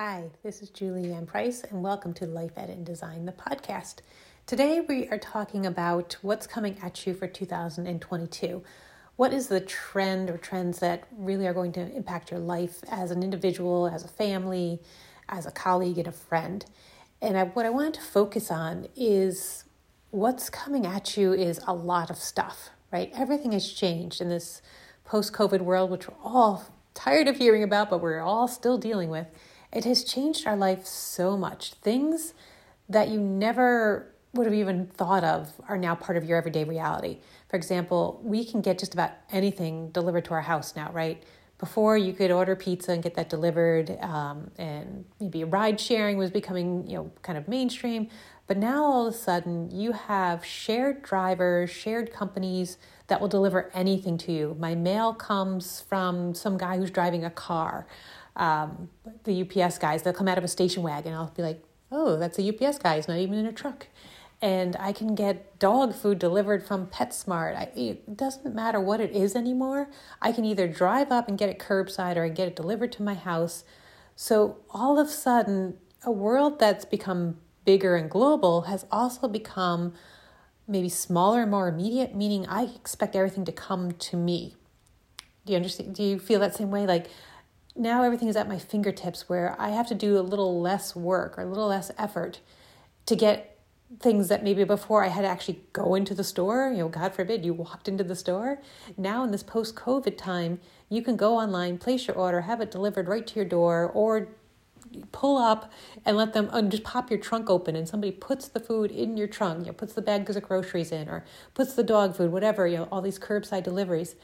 Hi, this is Julie Ann Price, and welcome to Life Edit and Design, the podcast. Today, we are talking about what's coming at you for 2022. What is the trend or trends that really are going to impact your life as an individual, as a family, as a colleague, and a friend? And I, what I wanted to focus on is what's coming at you is a lot of stuff, right? Everything has changed in this post COVID world, which we're all tired of hearing about, but we're all still dealing with. It has changed our life so much. Things that you never would have even thought of are now part of your everyday reality. For example, we can get just about anything delivered to our house now, right? Before you could order pizza and get that delivered, um, and maybe ride sharing was becoming, you know, kind of mainstream. But now all of a sudden, you have shared drivers, shared companies that will deliver anything to you. My mail comes from some guy who's driving a car um, the UPS guys. They'll come out of a station wagon. I'll be like, oh, that's a UPS guy. He's not even in a truck. And I can get dog food delivered from PetSmart. I, it doesn't matter what it is anymore. I can either drive up and get it curbside or I get it delivered to my house. So all of a sudden, a world that's become bigger and global has also become maybe smaller and more immediate, meaning I expect everything to come to me. Do you understand? Do you feel that same way? Like now everything is at my fingertips where I have to do a little less work or a little less effort to get things that maybe before I had to actually go into the store, you know, God forbid you walked into the store. Now in this post COVID time, you can go online, place your order, have it delivered right to your door, or pull up and let them and just pop your trunk open and somebody puts the food in your trunk, you know, puts the bags of groceries in or puts the dog food, whatever, you know, all these curbside deliveries.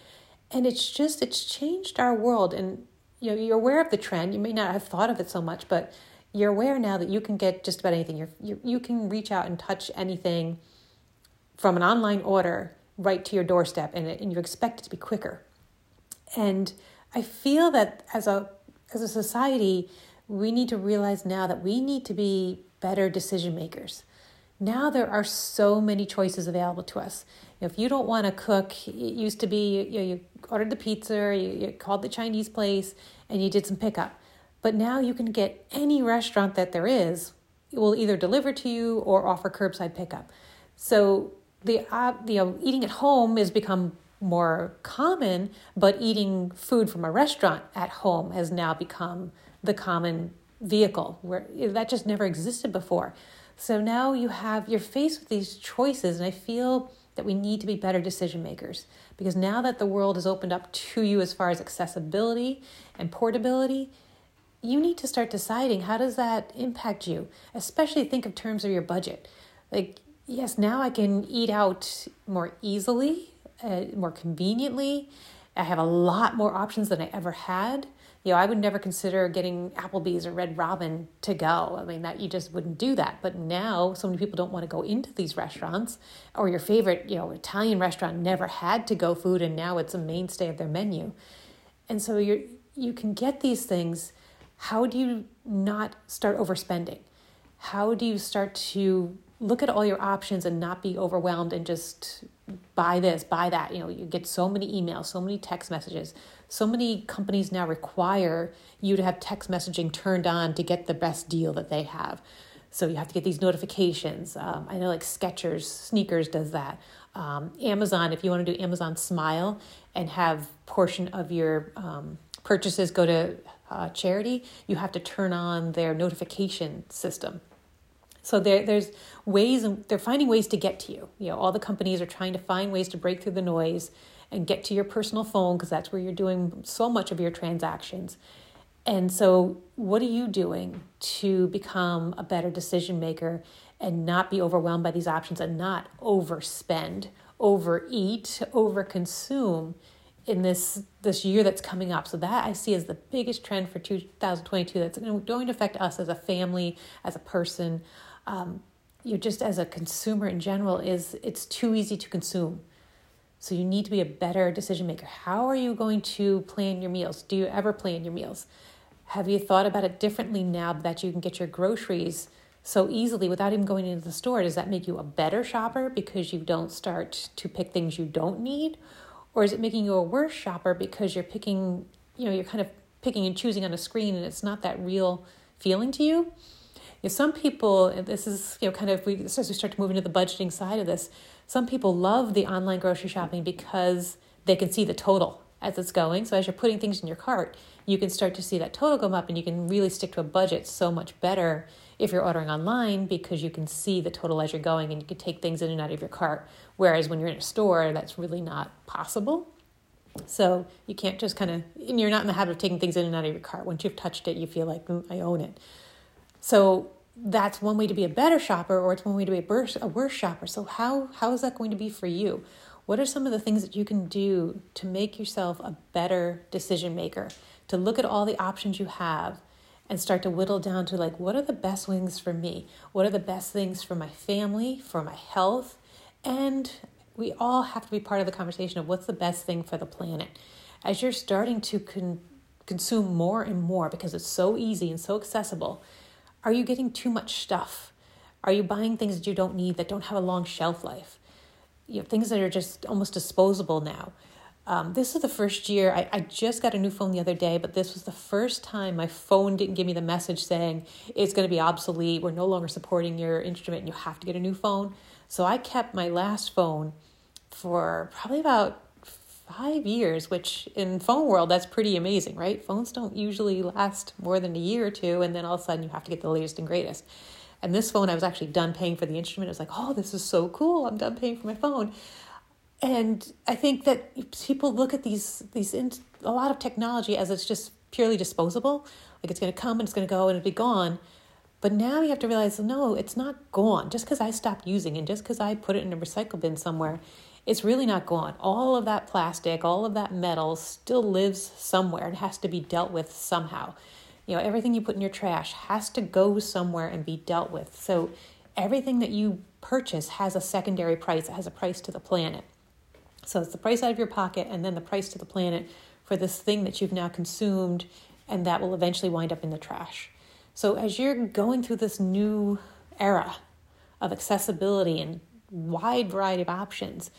And it's just it's changed our world and you know you're aware of the trend. You may not have thought of it so much but you're aware now that you can get just about anything. You're, you you can reach out and touch anything from an online order right to your doorstep and, and you expect it to be quicker. And i feel that as a as a society we need to realize now that we need to be better decision makers. Now there are so many choices available to us. If you don't want to cook, it used to be you, know, you ordered the pizza, you, you called the Chinese place, and you did some pickup. But now you can get any restaurant that there is. It will either deliver to you or offer curbside pickup. So the uh, you know eating at home has become more common, but eating food from a restaurant at home has now become the common vehicle where that just never existed before. So now you have you're faced with these choices, and I feel that we need to be better decision makers because now that the world has opened up to you as far as accessibility and portability, you need to start deciding how does that impact you. Especially think of terms of your budget. Like yes, now I can eat out more easily, uh, more conveniently. I have a lot more options than I ever had you know, I would never consider getting Applebee's or Red Robin to go. I mean, that you just wouldn't do that. But now, so many people don't want to go into these restaurants, or your favorite, you know, Italian restaurant never had to go food, and now it's a mainstay of their menu. And so you you can get these things. How do you not start overspending? How do you start to look at all your options and not be overwhelmed and just buy this, buy that? You know, you get so many emails, so many text messages so many companies now require you to have text messaging turned on to get the best deal that they have. So you have to get these notifications. Um, I know like Skechers, sneakers does that. Um, Amazon, if you want to do Amazon Smile and have portion of your um, purchases go to uh, charity, you have to turn on their notification system. So there, there's ways, and they're finding ways to get to you. You know, all the companies are trying to find ways to break through the noise and get to your personal phone because that's where you're doing so much of your transactions. And so, what are you doing to become a better decision maker and not be overwhelmed by these options and not overspend, overeat, overconsume in this this year that's coming up? So that I see as the biggest trend for 2022 that's going to affect us as a family, as a person, um, you just as a consumer in general. Is it's too easy to consume so you need to be a better decision maker. How are you going to plan your meals? Do you ever plan your meals? Have you thought about it differently now that you can get your groceries so easily without even going into the store? Does that make you a better shopper because you don't start to pick things you don't need? Or is it making you a worse shopper because you're picking, you know, you're kind of picking and choosing on a screen and it's not that real feeling to you? You know, some people, this is you know kind of we as we start to move into the budgeting side of this, some people love the online grocery shopping because they can see the total as it's going. So as you're putting things in your cart, you can start to see that total go up and you can really stick to a budget so much better if you're ordering online because you can see the total as you're going and you can take things in and out of your cart. Whereas when you're in a store, that's really not possible. So you can't just kind of, and you're not in the habit of taking things in and out of your cart. Once you've touched it, you feel like, mm, I own it. So that's one way to be a better shopper, or it's one way to be a worse, a worse shopper. So how how is that going to be for you? What are some of the things that you can do to make yourself a better decision maker? To look at all the options you have and start to whittle down to like what are the best things for me? What are the best things for my family, for my health? And we all have to be part of the conversation of what's the best thing for the planet. As you're starting to con- consume more and more because it's so easy and so accessible, are you getting too much stuff? Are you buying things that you don't need that don't have a long shelf life? You know, things that are just almost disposable now. Um, this is the first year, I, I just got a new phone the other day, but this was the first time my phone didn't give me the message saying it's going to be obsolete, we're no longer supporting your instrument, and you have to get a new phone. So I kept my last phone for probably about five years, which in phone world, that's pretty amazing, right? Phones don't usually last more than a year or two, and then all of a sudden you have to get the latest and greatest. And this phone, I was actually done paying for the instrument. I was like, oh, this is so cool. I'm done paying for my phone and I think that people look at these these in, a lot of technology as it's just purely disposable, like it's going to come and it's going to go and it'll be gone. But now you have to realize, no, it's not gone. Just because I stopped using it, just because I put it in a recycle bin somewhere, it's really not gone. All of that plastic, all of that metal still lives somewhere and has to be dealt with somehow. You know, everything you put in your trash has to go somewhere and be dealt with. So everything that you purchase has a secondary price, it has a price to the planet. So it's the price out of your pocket and then the price to the planet for this thing that you've now consumed and that will eventually wind up in the trash. So as you're going through this new era of accessibility and wide variety of options,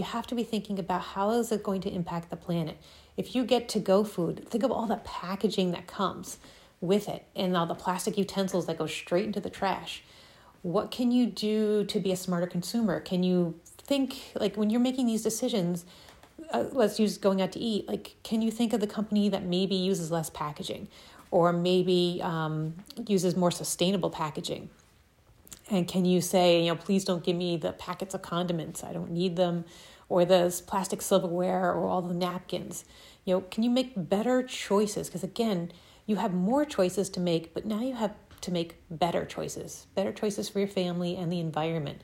you have to be thinking about how is it going to impact the planet. If you get to go food, think of all the packaging that comes with it and all the plastic utensils that go straight into the trash. What can you do to be a smarter consumer? Can you think like when you're making these decisions uh, let's use going out to eat like can you think of the company that maybe uses less packaging or maybe um, uses more sustainable packaging and can you say you know please don't give me the packets of condiments. I don't need them. Or the plastic silverware or all the napkins. You know can you make better choices? Because again you have more choices to make but now you have to make better choices. Better choices for your family and the environment.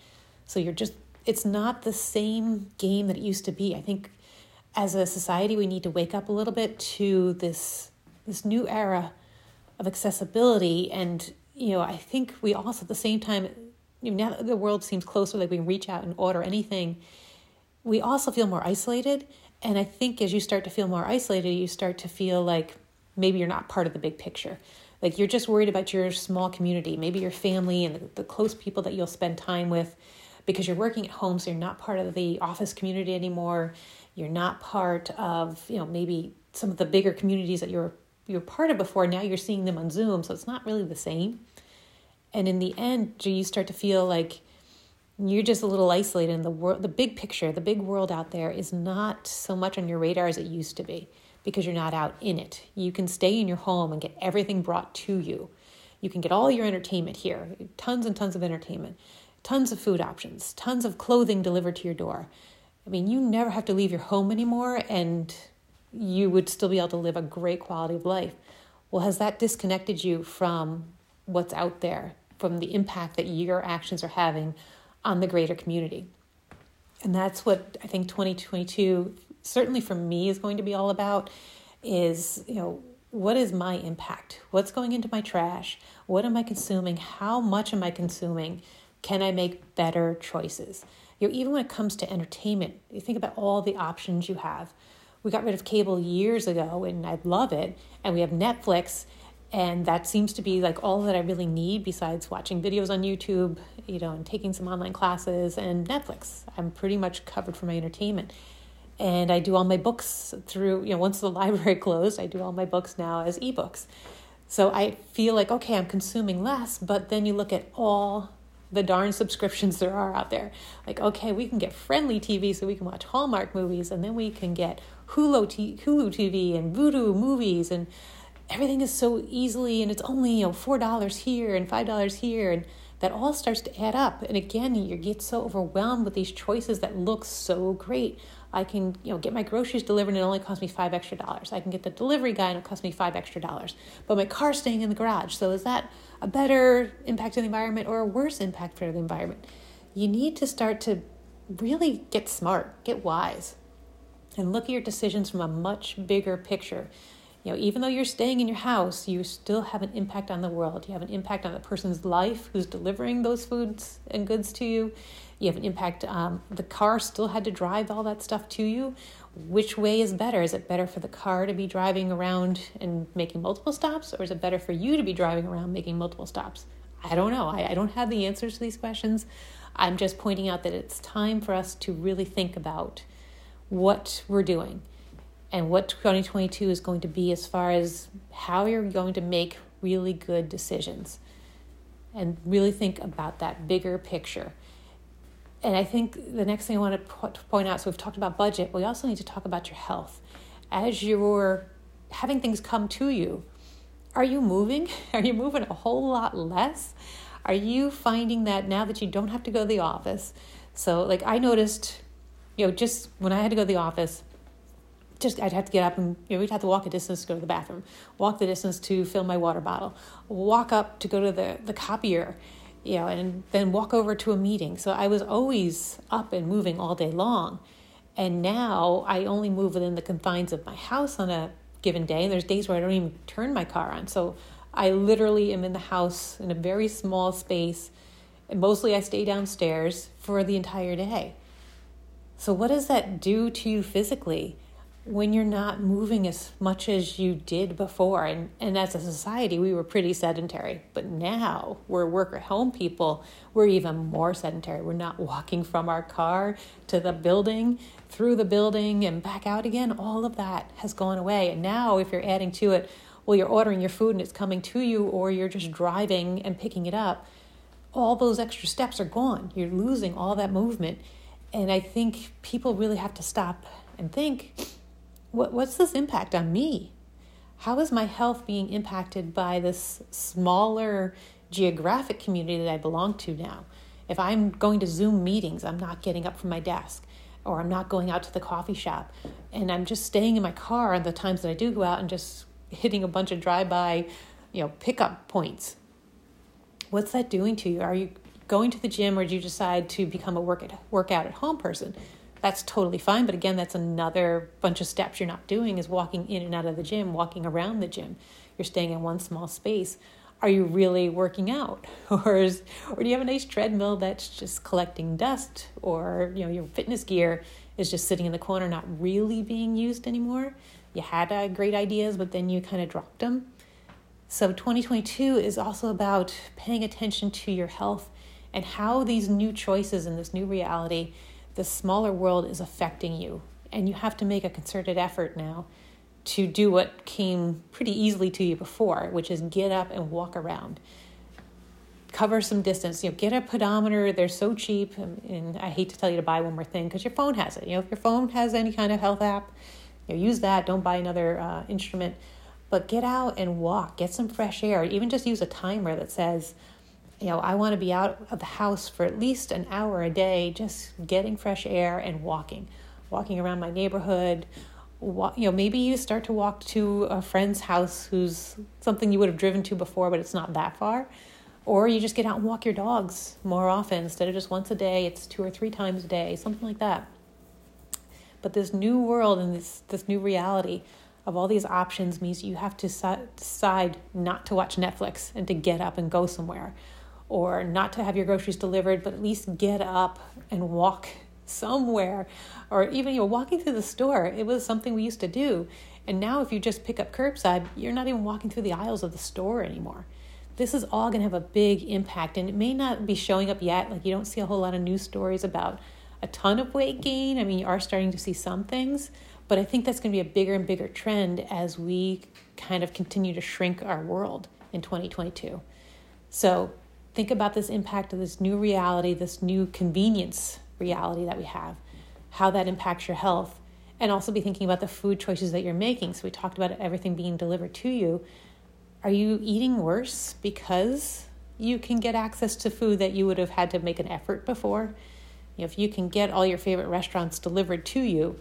So you're just it's not the same game that it used to be. I think as a society we need to wake up a little bit to this this new era of accessibility and you know I think we also at the same time you know, now that the world seems closer like we can reach out and order anything we also feel more isolated and I think as you start to feel more isolated you start to feel like maybe you're not part of the big picture like you're just worried about your small community maybe your family and the, the close people that you'll spend time with because you're working at home, so you're not part of the office community anymore. You're not part of, you know, maybe some of the bigger communities that you're you're part of before. Now you're seeing them on Zoom, so it's not really the same. And in the end, do you start to feel like you're just a little isolated in the world the big picture, the big world out there is not so much on your radar as it used to be because you're not out in it. You can stay in your home and get everything brought to you. You can get all your entertainment here, tons and tons of entertainment tons of food options, tons of clothing delivered to your door. I mean, you never have to leave your home anymore and you would still be able to live a great quality of life. Well, has that disconnected you from what's out there, from the impact that your actions are having on the greater community? And that's what I think 2022 certainly for me is going to be all about is, you know, what is my impact? What's going into my trash? What am I consuming? How much am I consuming? Can I make better choices? You know, even when it comes to entertainment, you think about all the options you have. We got rid of cable years ago and I love it. And we have Netflix, and that seems to be like all that I really need besides watching videos on YouTube, you know, and taking some online classes and Netflix. I'm pretty much covered for my entertainment. And I do all my books through, you know, once the library closed, I do all my books now as ebooks. So I feel like, okay, I'm consuming less, but then you look at all the darn subscriptions there are out there. Like, okay, we can get Frndly TV so we can watch Hallmark movies, and then we can get Hulu, Hulu TV and Vudu movies, and everything is so easily, and it's only you know four dollars here and five dollars here, and that all starts to add up. And again, you get so overwhelmed with these choices that look so great. I can, you know, get my groceries delivered and it only costs me five extra dollars. I can get the delivery guy and it costs me five extra dollars. But my car's staying in the garage. So is that a better impact on the environment or a worse impact for the environment? You need to start to really get smart, get wise, and look at your decisions from a much bigger picture you know, even though you're staying in your house, you still have an impact on the world. You have an impact on the person's life who's delivering those foods and goods to you. You have an impact. Um, the car still had to drive all that stuff to you. Which way is better? Is it better for the car to be driving around and making multiple stops, or is it better for you to be driving around making multiple stops? I don't know. I, I don't have the answers to these questions. I'm just pointing out that it's time for us to really think about what we're doing and what 2022 is going to be as far as how you're going to make really good decisions and really think about that bigger picture. And I think the next thing I want to point out so we've talked about budget, we also need to talk about your health. As you're having things come to you, are you moving? Are you moving a whole lot less? Are you finding that now that you don't have to go to the office? So, like, I noticed, you know, just when I had to go to the office, just I'd have to get up and you know we'd have to walk a distance to go to the bathroom, walk the distance to fill my water bottle, walk up to go to the the copier, you know, and then walk over to a meeting. So I was always up and moving all day long. And now I only move within the confines of my house on a given day. And there's days where I don't even turn my car on. So I literally am in the house in a very small space. And mostly I stay downstairs for the entire day. So, what does that do to you physically? When you're not moving as much as you did before. And, and as a society, we were pretty sedentary. But now we're work at home people, we're even more sedentary. We're not walking from our car to the building, through the building, and back out again. All of that has gone away. And now, if you're adding to it, well, you're ordering your food and it's coming to you, or you're just driving and picking it up, all those extra steps are gone. You're losing all that movement. And I think people really have to stop and think what, what's this impact on me? How is my health being impacted by this smaller geographic community that I belong to now? If I'm going to Zoom meetings, I'm not getting up from my desk or I'm not going out to the coffee shop and I'm just staying in my car on the times that I do go out and just hitting a bunch of drive-by, you know, pickup points. What's that doing to you? Are you going to the gym or do you decide to become a work at, workout at home person? That's totally fine. But again, that's another bunch of steps you're not doing is walking in and out of the gym, walking around the gym. You're staying in one small space. Are you really working out? Or is, or do you have a nice treadmill that's just collecting dust? Or, you know, your fitness gear is just sitting in the corner, not really being used anymore? You had uh, great ideas, but then you kind of dropped them. So 2022 is also about paying attention to your health and how these new choices in this new reality the smaller world is affecting you. And you have to make a concerted effort now to do what came pretty easily to you before, which is get up and walk around. Cover some distance. You know, get a pedometer. They're so cheap, and I hate to tell you to buy one more thing because your phone has it. You know, if your phone has any kind of health app, you know, use that. Don't buy another uh, instrument, but get out and walk. Get some fresh air. Even just use a timer that says, you know, I want to be out of the house for at least an hour a day, just getting fresh air and walking, walking around my neighborhood. Walk, you know, maybe you start to walk to a friend's house who's something you would have driven to before, but it's not that far. Or you just get out and walk your dogs more often instead of just once a day, it's two or three times a day, something like that. But this new world and this, this new reality of all these options means you have to decide not to watch Netflix and to get up and go somewhere or not to have your groceries delivered, but at least get up and walk somewhere or even you know walking through the store. It was something we used to do. And now if you just pick up curbside you're not even walking through the aisles of the store anymore. This is all going to have a big impact and it may not be showing up yet. Like you don't see a whole lot of news stories about a ton of weight gain. I mean you are starting to see some things but i think that's going to be a bigger and bigger trend as we kind of continue to shrink our world in 2022. So think about this impact of this new reality, this new convenience reality that we have, how that impacts your health, and also be thinking about the food choices that you're making. So we talked about everything being delivered to you. Are you eating worse because you can get access to food that you would have had to make an effort before? If you can get all your favorite restaurants delivered to you,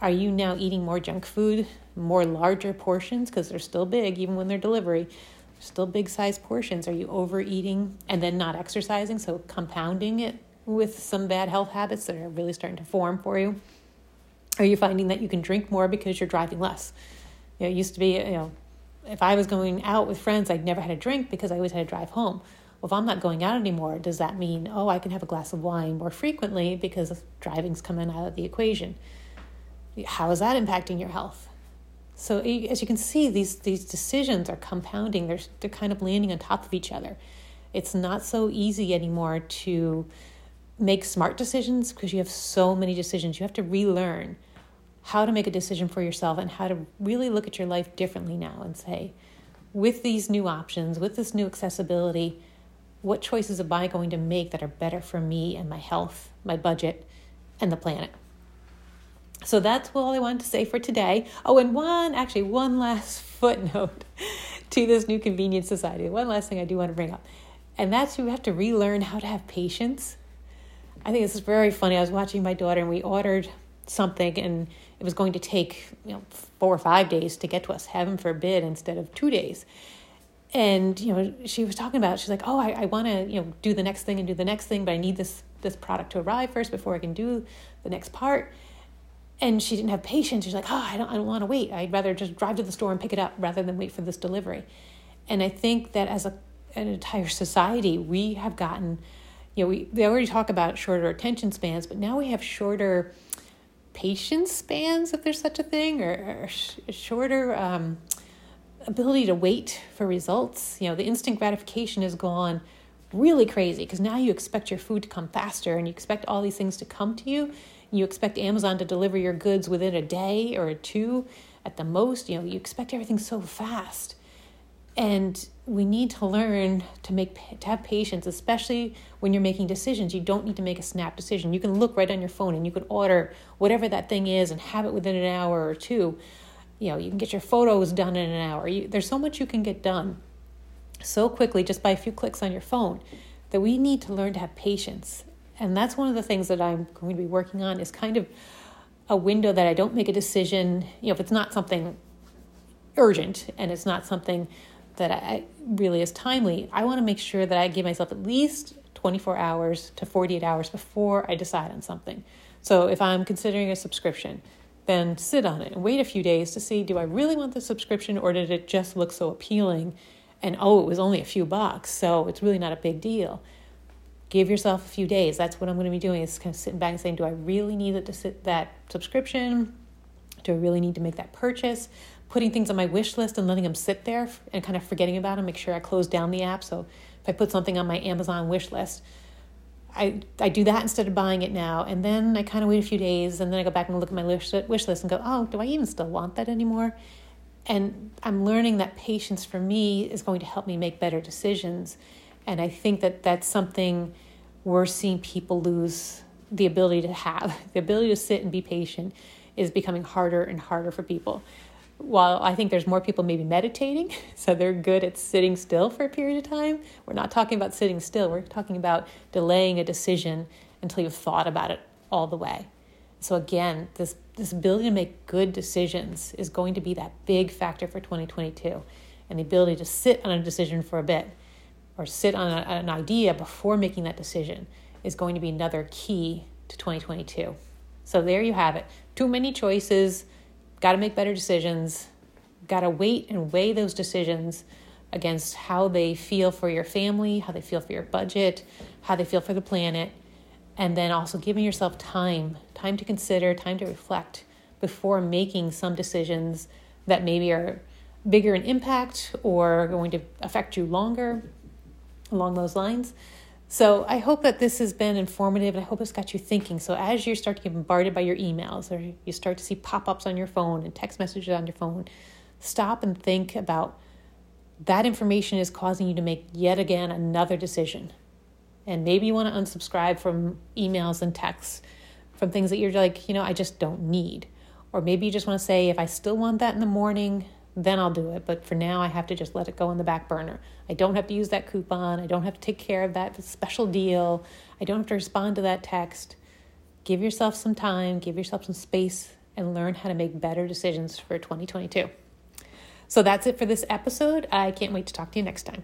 are you now eating more junk food, more larger portions because they're still big even when they're delivery? Still big size portions. Are you overeating and then not exercising, so compounding it with some bad health habits that are really starting to form for you? Are you finding that you can drink more because you're driving less? You know, it used to be, you know, if I was going out with friends, I'd never had a drink because I always had to drive home. Well, if I'm not going out anymore, does that mean, oh, I can have a glass of wine more frequently because driving's coming out of the equation? How is that impacting your health? So as you can see, these these decisions are compounding. They're they're kind of landing on top of each other. It's not so easy anymore to make smart decisions because you have so many decisions. You have to relearn how to make a decision for yourself and how to really look at your life differently now and say, with these new options, with this new accessibility, what choices am I going to make that are better for me and my health, my budget, and the planet? So that's all I wanted to say for today. Oh, and one, actually, one last footnote to this new convenience society. One last thing I do want to bring up, and that's you have to relearn how to have patience. I think this is very funny. I was watching my daughter, and we ordered something, and it was going to take you know four or five days to get to us. Heaven forbid, instead of two days. And you know, she was talking about. She's like, "Oh, I, I want to you know do the next thing and do the next thing, but I need this this product to arrive first before I can do the next part." And she didn't have patience. She's like, "Oh, I don't, I don't want to wait. I'd rather just drive to the store and pick it up rather than wait for this delivery." And I think that as a an entire society, we have gotten, you know, we they already talk about shorter attention spans, but now we have shorter patience spans, if there's such a thing, or, or sh- shorter um, ability to wait for results. You know, the instant gratification is gone really crazy because now you expect your food to come faster and you expect all these things to come to you. You expect Amazon to deliver your goods within a day or two at the most. You know, you expect everything so fast. And we need to learn to make to have patience, especially when you're making decisions. You don't need to make a snap decision. You can look right on your phone and you can order whatever that thing is and have it within an hour or two. You know, you can get your photos done in an hour. You, there's so much you can get done so quickly just by a few clicks on your phone that we need to learn to have patience. And that's one of the things that I'm going to be working on is kind of a window that I don't make a decision, you know, if it's not something urgent and it's not something that I, really is timely, I want to make sure that I give myself at least 24 hours to 48 hours before I decide on something. So if I'm considering a subscription, then sit on it and wait a few days to see do I really want the subscription or did it just look so appealing and oh, it was only a few bucks, so it's really not a big deal. Give yourself a few days. That's what I'm going to be doing is kind of sitting back and saying, do I really need to sit that subscription? Do I really need to make that purchase? putting things on my wish list and letting them sit there and kind of forgetting about them. Make sure I close down the app. So if I put something on my Amazon wish list, I, I do that instead of buying it now. And then I kind of wait a few days and then I go back and look at my wish list and go, oh, do I even still want that anymore? And I'm learning that patience for me is going to help me make better decisions. And I think that that's something we're seeing people lose the ability to have. The ability to sit and be patient is becoming harder and harder for people while I think there's more people maybe meditating, so they're good at sitting still for a period of time, we're not talking about sitting still. We're talking about delaying a decision until you've thought about it all the way. So again, this this ability to make good decisions is going to be that big factor for 2022, and the ability to sit on a decision for a bit, or sit on a, an idea before making that decision, is going to be another key to 2022. So there you have it. Too many choices got to make better decisions, got to wait and weigh those decisions against how they feel for your family, how they feel for your budget, how they feel for the planet, and then also giving yourself time, time to consider, time to reflect before making some decisions that maybe are bigger in impact or going to affect you longer along those lines. So I hope that this has been informative and I hope it's got you thinking. So as you start to get bombarded by your emails or you start to see pop ups on your phone and text messages on your phone, stop and think about that information is causing you to make yet again another decision. And maybe you want to unsubscribe from emails and texts, from things that you're like, you know, I just don't need. Or maybe you just want to say, if I still want that in the morning, then I'll do it. But for now, I have to just let it go on the back burner. I don't have to use that coupon. I don't have to take care of that special deal. I don't have to respond to that text. Give yourself some time, give yourself some space, and learn how to make better decisions for 2022. So that's it for this episode. I can't wait to talk to you next time.